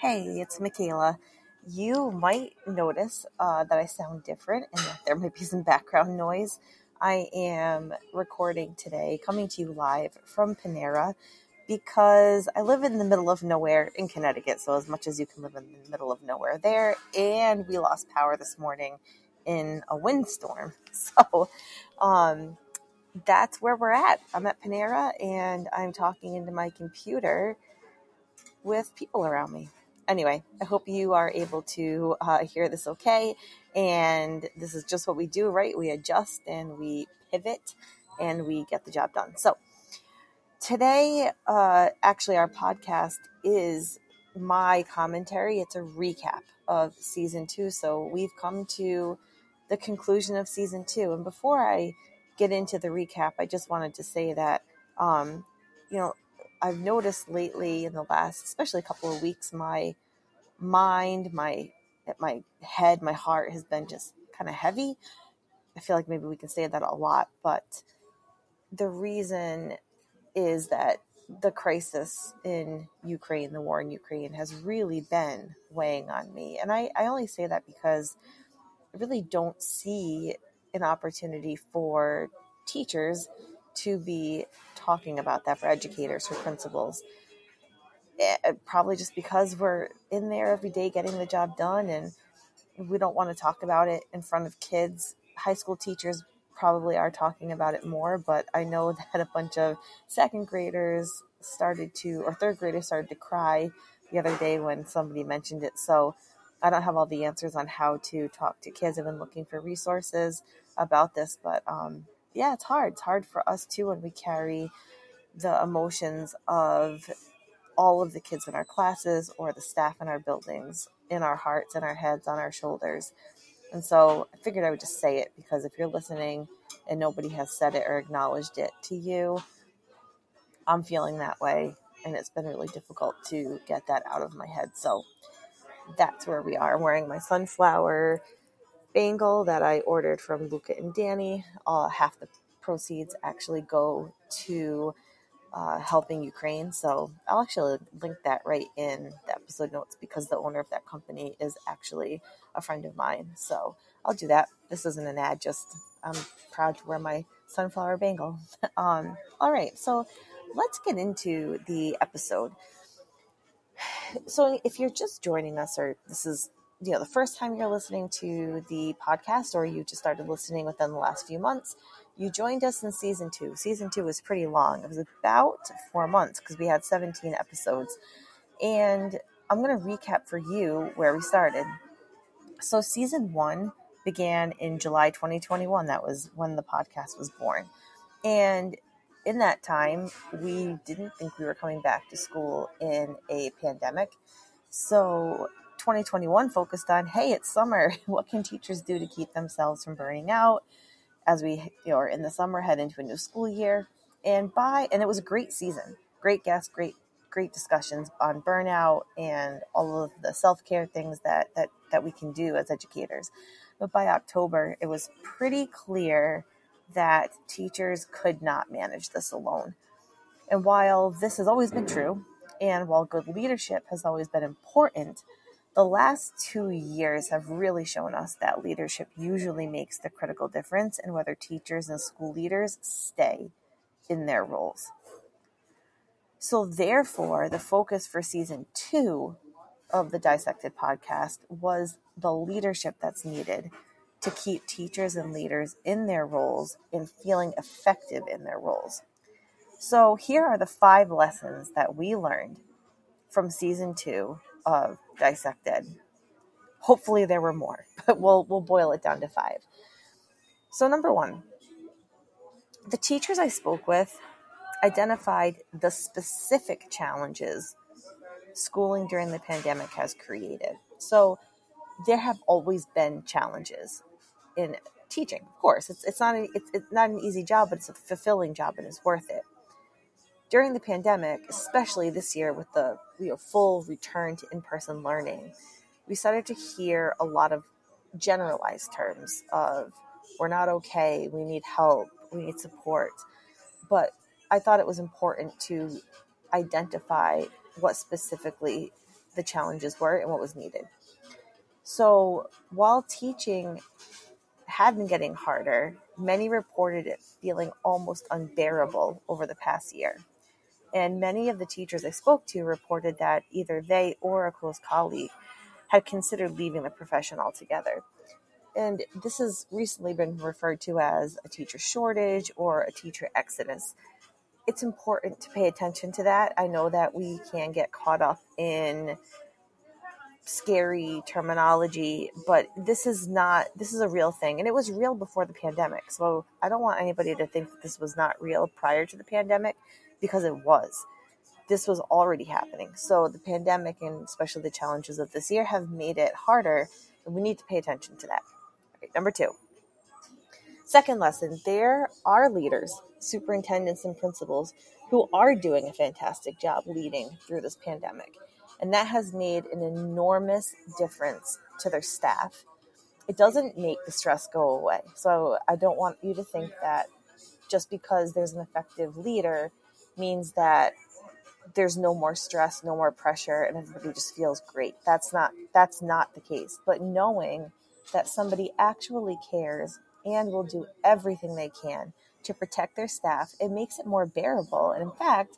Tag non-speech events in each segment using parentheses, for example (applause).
Hey, it's Michaela. You might notice uh, that I sound different and that there might be some background noise. I am recording today, coming to you live from Panera because I live in the middle of nowhere in Connecticut. So, as much as you can live in the middle of nowhere there, and we lost power this morning in a windstorm. (laughs) So, um, that's where we're at. I'm at Panera and I'm talking into my computer with people around me. Anyway, I hope you are able to uh, hear this okay. And this is just what we do, right? We adjust and we pivot and we get the job done. So, today, uh, actually, our podcast is my commentary. It's a recap of season two. So, we've come to the conclusion of season two. And before I get into the recap, I just wanted to say that, um, you know, I've noticed lately in the last, especially a couple of weeks, my mind, my my head, my heart has been just kind of heavy. I feel like maybe we can say that a lot, but the reason is that the crisis in Ukraine, the war in Ukraine, has really been weighing on me. And I, I only say that because I really don't see an opportunity for teachers to be talking about that for educators, for principals. Eh, probably just because we're in there every day getting the job done and we don't want to talk about it in front of kids. High school teachers probably are talking about it more, but I know (laughs) that a bunch of second graders started to, or third graders started to cry the other day when somebody mentioned it. So I don't have all the answers on how to talk to kids. I've been looking for resources about this, but um, yeah, it's hard. It's hard for us too when we carry the emotions of all of the kids in our classes or the staff in our buildings in our hearts and our heads on our shoulders. And so I figured I would just say it because if you're listening and nobody has said it or acknowledged it to you, I'm feeling that way. And it's been really difficult to get that out of my head. So that's where we are. I'm wearing my sunflower bangle that I ordered from Luca and Danni. Uh, half the proceeds actually go to uh, helping Ukraine. So I'll actually link that right in the episode notes because the owner of that company is actually a friend of mine. So I'll do that. This isn't an ad, just I'm proud to wear my sunflower bangle. (laughs) um, all right, so let's get into the episode. (sighs) So if you're just joining us, or this is you know the first time you're listening to the podcast, or you just started listening within the last few months, you joined us in season two. Season two was pretty long. It was about four months because we had 17 episodes. And I'm going to recap for you where we started. So, season one began in July 2021. That was when the podcast was born. And in that time, we didn't think we were coming back to school in a pandemic. So, 2021 focused on hey, it's summer. (laughs) What can teachers do to keep themselves from burning out? as we you know, are in the summer, head into a new school year. And by and it was a great season, great guests, great great discussions on burnout and all of the self care things that that that we can do as educators. But by October, it was pretty clear that teachers could not manage this alone. And while this has always been true, and while good leadership has always been important, the last two years have really shown us that leadership usually makes the critical difference in whether teachers and school leaders stay in their roles. So, therefore, the focus for season two of the Dissect Ed podcast was the leadership that's needed to keep teachers and leaders in their roles and feeling effective in their roles. So, here are the five lessons that we learned from season two of Dissect Ed. Hopefully there were more, (laughs) but we'll we'll boil it down to five. So number 1, the teachers I spoke with identified the specific challenges schooling during the pandemic has created. So there have always been challenges in teaching. Of course, it's it's not a, it's, it's not an easy job, but it's a fulfilling job and it's worth it during the pandemic, especially this year with the you know, full return to in person learning, we started to hear a lot of generalized terms of we're not okay, we need help, we need support. But I thought it was important to identify what specifically the challenges were and what was needed. So while teaching had been getting harder, many reported it feeling almost unbearable over the past year. And many of the teachers I spoke to reported that either they or a close colleague had considered leaving the profession altogether. And this has recently been referred to as a teacher shortage or a teacher exodus. It's important to pay attention to that. I know that we can get caught up in scary terminology, but this is not, this is a real thing. And it was real before the pandemic. So I don't want anybody to think that this was not real prior to the pandemic because it was. This was already happening. So the pandemic and especially the challenges of this year have made it harder, and we need to pay attention to that. Number two. Second lesson there are leaders, superintendents, and principals who are doing a fantastic job leading through this pandemic. And that has made an enormous difference to their staff. It doesn't make the stress go away. So I don't want you to think that just because there's an effective leader means that there's no more stress, no more pressure, and everybody just feels great. That's not that's not the case. But knowing that somebody actually cares and will do everything they can to protect their staff, it makes it more bearable. And in fact,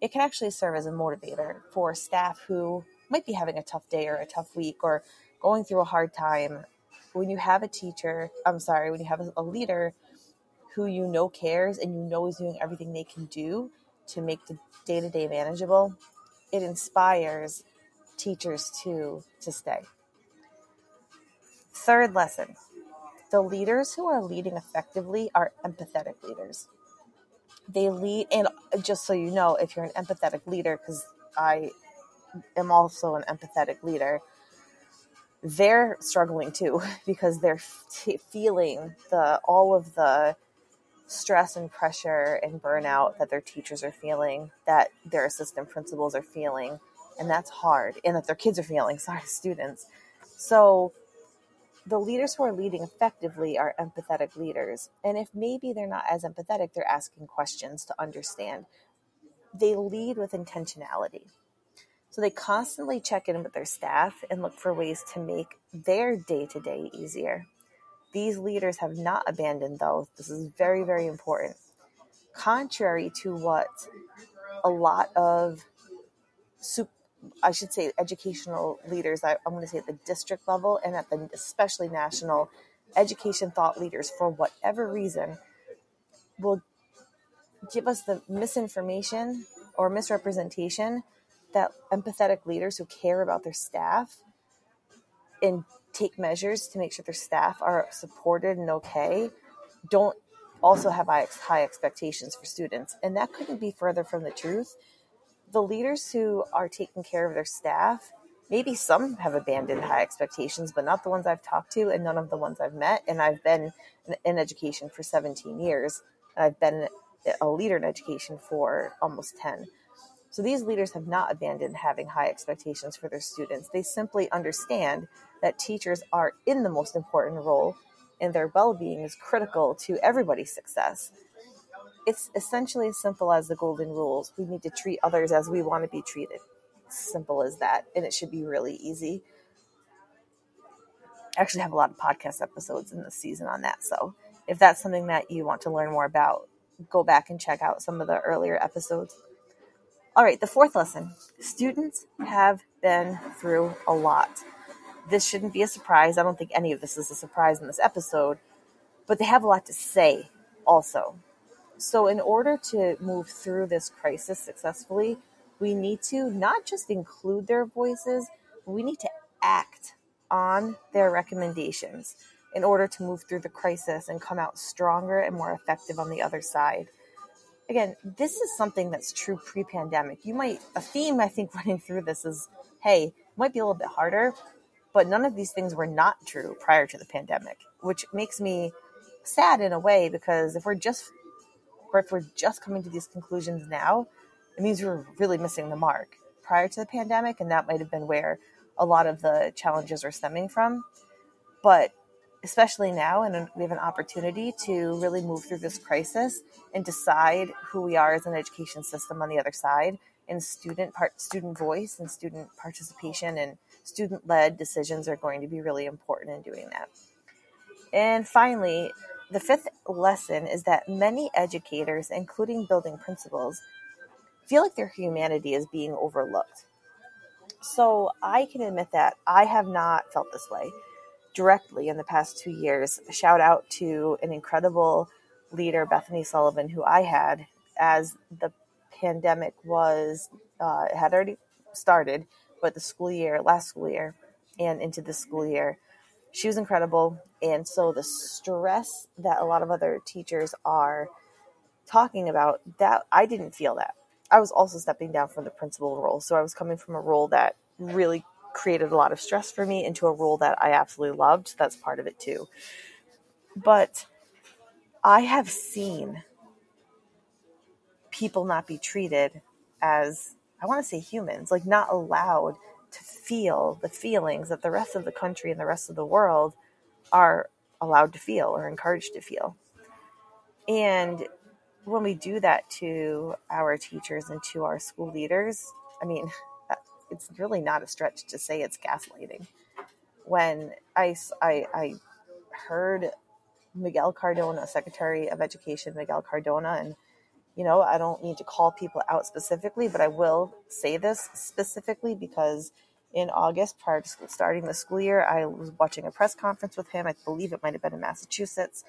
it can actually serve as a motivator for staff who might be having a tough day or a tough week or going through a hard time. When you have a teacher, I'm sorry, when you have a leader who you know cares and you know is doing everything they can do to make the day to day manageable, it inspires teachers to to stay. Third lesson. The leaders who are leading effectively are empathetic leaders they lead and just so you know if you're an empathetic leader because i am also an empathetic leader they're struggling too (laughs) because they're f- feeling the all of the stress and pressure and burnout that their teachers are feeling that their assistant principals are feeling and that's hard and that their kids are feeling (laughs) sorry students so the leaders who are leading effectively are empathetic leaders. And if maybe they're not as empathetic, they're asking questions to understand. They lead with intentionality. So they constantly check in with their staff and look for ways to make their day to day easier. These leaders have not abandoned those. This is very, very important. Contrary to what a lot of I should say educational leaders, I, am going to say at the district level and at the especially national education thought leaders, for whatever reason, will give us the misinformation or misrepresentation that empathetic leaders who care about their staff and take measures to make sure their staff are supported and okay don't also have high expectations for students. And that couldn't be further from the truth the leaders who are taking care of their staff, maybe some have abandoned high expectations, but not the ones I've talked to and none of the ones I've met. And I've been in education for 17 years, and I've been a leader in education for almost 10. So these leaders have not abandoned having high expectations for their students. They simply understand that teachers are in the most important role and their well being is critical to everybody's success it's essentially as simple as the golden rules. We need to treat others as we want to be treated. Simple as that. And it should be really easy. I actually have a lot of podcast episodes in this season on that. So if that's something that you want to learn more about, go back and check out some of the earlier episodes. All right, the fourth lesson students have been through a lot. This shouldn't be a surprise. I don't think any of this is a surprise in this episode, but they have a lot to say also. So, in order to move through this crisis successfully, we need to not just include their voices, we need to act on their recommendations in order to move through the crisis and come out stronger and more effective on the other side. Again, this is something that's true pre pandemic. You might, a theme I think (laughs) running through this is hey, might be a little bit harder, but none of these things were not true prior to the pandemic, which makes me sad in a way because if we're just or if we're just coming to these conclusions now, it means we're really missing the mark prior to the pandemic, and that might have been where a lot of the challenges are stemming from. But especially now, and we have an opportunity to really move through this crisis and decide who we are as an education system on the other side and student part student voice and student participation and student led decisions are going to be really important in doing that. And finally, the fifth lesson is that many educators, including building principals, feel like their humanity is being overlooked. So I can admit that I have not felt this way directly in the past two years. Shout out to an incredible leader, Bethany Sullivan, who I had as the pandemic was uh, had already started, but the school year, last school year, and into the school year, she was incredible. And so the stress that a lot of other teachers are talking about, that I didn't feel that. I was also stepping down from the principal role, so I was coming from a role that really created a lot of stress for me into a role that I absolutely loved. That's part of it too. But I have seen people not be treated as I want to say humans, like not allowed to feel the feelings that the rest of the country and the rest of the world are allowed to feel or encouraged to feel. And when we do that to our teachers and to our school leaders, I mean, it's really not a stretch to say it's gaslighting. When I, I, I heard Miguel Cardona, Secretary of Education Miguel Cardona, and you know, I don't need to call people out specifically, but I will say this specifically because in August, prior to starting the school year, I was watching a press conference with him. I believe it might have been in Massachusetts,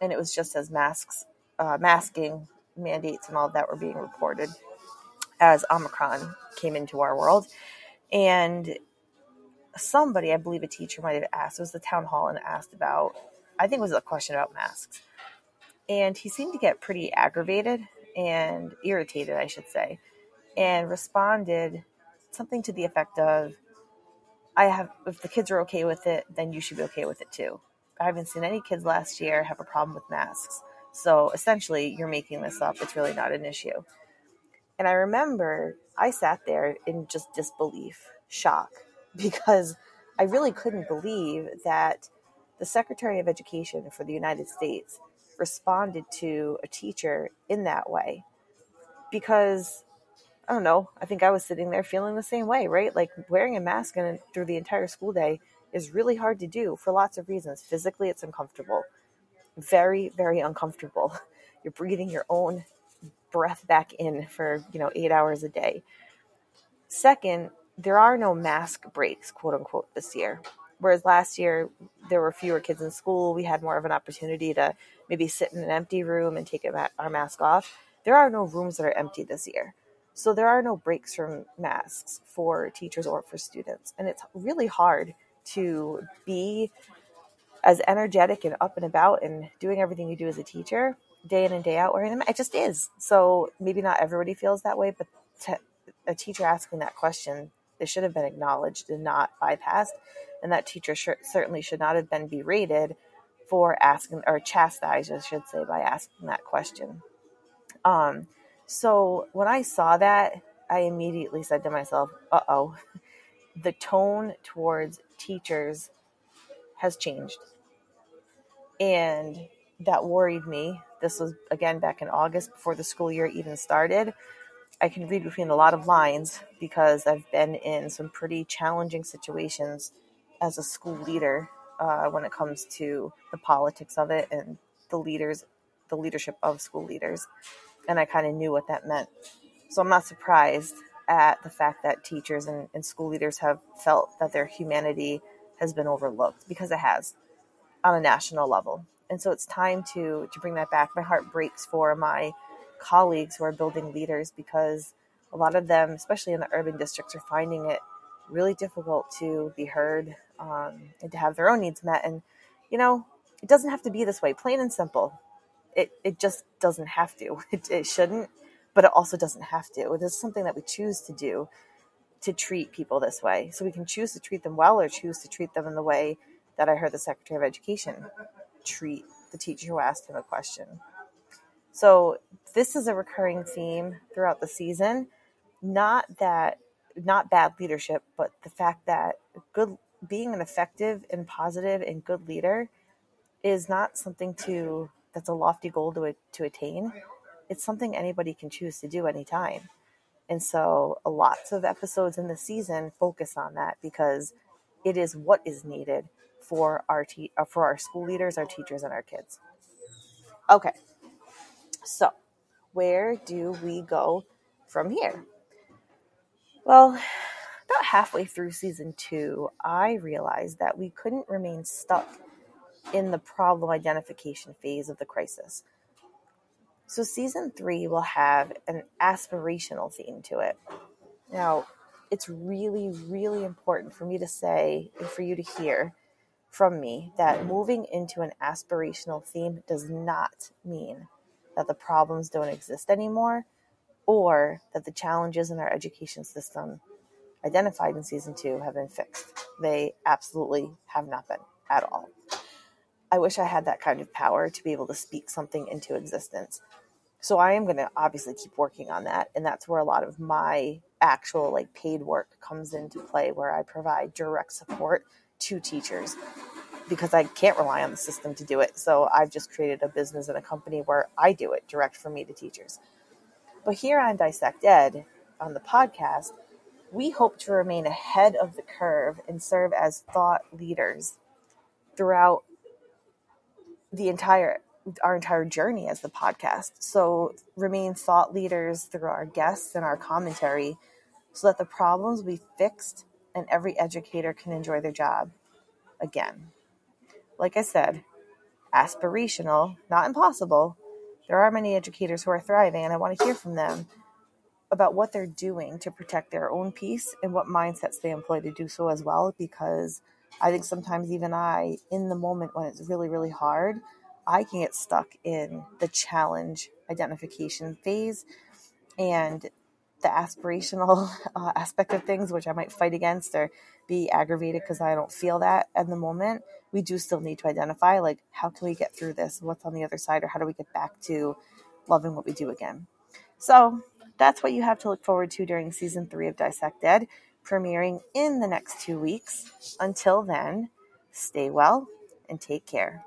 and it was just as masks, uh, masking mandates and all that were being reported as Omicron came into our world. And somebody, I believe a teacher might have asked, it was the town hall and asked about, I think it was a question about masks. And he seemed to get pretty aggravated and irritated, I should say, and responded something to the effect of, I have, if the kids are okay with it, then you should be okay with it too. I haven't seen any kids last year have a problem with masks. So essentially, you're making this up. It's really not an issue. And I remember I sat there in just disbelief, shock, (laughs) because I really couldn't believe that the Secretary of Education for the United States responded to a teacher in that way. Because I don't know, I think I was sitting there feeling the same way, right? Like wearing a mask in, through the entire school day is really hard to do for lots of reasons. Physically, it's uncomfortable, very, very uncomfortable. (laughs) You're breathing your own breath back in for, you know, eight hours a day. Second, there are no mask breaks, quote unquote, this year. Whereas last year, there were fewer kids in school. We had more of an opportunity to maybe sit in an empty room and take our mask off. There are no rooms that are empty this year. So there are no breaks from masks for teachers or for students. And it's really hard to be as energetic and up and about and doing everything you do as a teacher day in and day out wearing them. It just is. So maybe not everybody feels that way, but a teacher asking that question, they should have been acknowledged and not bypassed. And that teacher sh- certainly should not have been berated for asking or chastised, I should say, by asking that question. Um, so when I saw that, I immediately said to myself, uh oh, (laughs) the tone towards teachers has changed. And that worried me this was again back in August before the school year even started. I can read between a lot of lines because I've been in some pretty challenging situations as a school leader uh, when it comes to the politics of it and the leaders, the leadership of school leaders. And I kind of knew what that meant. So I'm not surprised at the fact that teachers and, and school leaders have felt that their humanity has been overlooked because it has on a national level and so it's time to to bring that back. My heart breaks for my colleagues who are building leaders because a lot of them, especially in the urban districts, are finding it really difficult to be heard um, and to have their own needs met. And you know, it doesn't have to be this way. Plain and simple. It it just doesn't have to. (laughs) It, it shouldn't, but it also doesn't have to. It is something that we choose to do to treat people this way. So we can choose to treat them well or choose to treat them in the way that I heard the Secretary of Education treat the teacher who asked him a question. So this is a recurring theme throughout the season. Not that not bad leadership, but the fact that good being an effective and positive and good leader is not something to that's a lofty goal to to attain. It's something anybody can choose to do anytime. And so, lots of episodes in the season focus on that because it is what is needed for our te- uh, for our school leaders, our teachers, and our kids. Okay, so where do we go from here? Well, about halfway through season two, I realized that we couldn't remain stuck in the problem identification phase of the crisis. So, season three will have an aspirational theme to it. Now, it's really, really important for me to say and for you to hear from me that moving into an aspirational theme does not mean that the problems don't exist anymore or that the challenges in our education system identified in season two have been fixed. They absolutely have not been at all. I wish I had that kind of power to be able to speak something into existence. So I am going to obviously keep working on that. And that's where a lot of my actual like paid work comes into play, where I provide direct support to teachers because I can't rely on the system to do it. So I've just created a business and a company where I do it direct from me to teachers. But here on Dissect Ed, on the podcast, we hope to remain ahead of the curve and serve as thought leaders throughout the entire our entire journey as the podcast. So remain thought leaders through our guests and our commentary so that the problems be fixed and every educator can enjoy their job again. Like I said, aspirational, not impossible. There are many educators who are thriving, and I want to hear from them about what they're doing to protect their own peace and what mindsets they employ to do so as well. Because I think sometimes, even I, in the moment when it's really, really hard, I can get stuck in the challenge identification phase and the aspirational (laughs) uh, aspect of things, which I might fight against or be aggravated because I don't feel that at the moment. We do still need to identify, like, how can we get through this? What's on the other side? Or how do we get back to loving what we do again? So that's what you have to look forward to during season three of Dissect Ed, premiering in the next two weeks. Until then, stay well and take care.